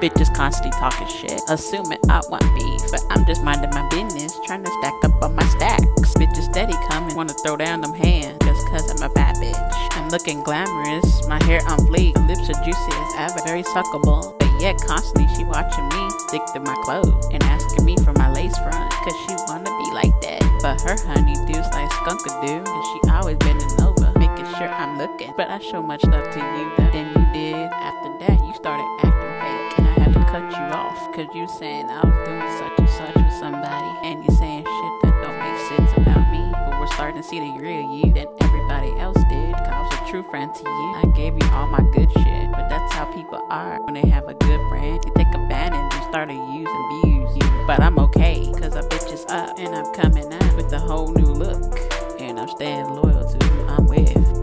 Bitches constantly talking shit, assuming I want beef, but I'm just minding my business, trying to stack up on my stacks. Bitches steady coming, wanna throw down them hands just cause I'm a bad bitch. I'm looking glamorous, my hair on fleek, lips are juicy as ever, very suckable. But yet constantly she watching me stick to my clothes and asking me for my lace front, cause she wanna be like that. But her honey honeydews like skunkadoo, and she always bending over, making sure I'm looking. But I show much love to you than you did. After that, you started off, cause you saying I was doing such and such with somebody, and you saying shit that don't make sense about me. But we're starting to see the real you than everybody else did, cause I was a true friend to you. I gave you all my good shit, but that's how people are when they have a good friend. They take advantage and start to use and abuse you. But I'm okay, cause I bitch is up, and I'm coming out with a whole new look, and I'm staying loyal to who I'm with.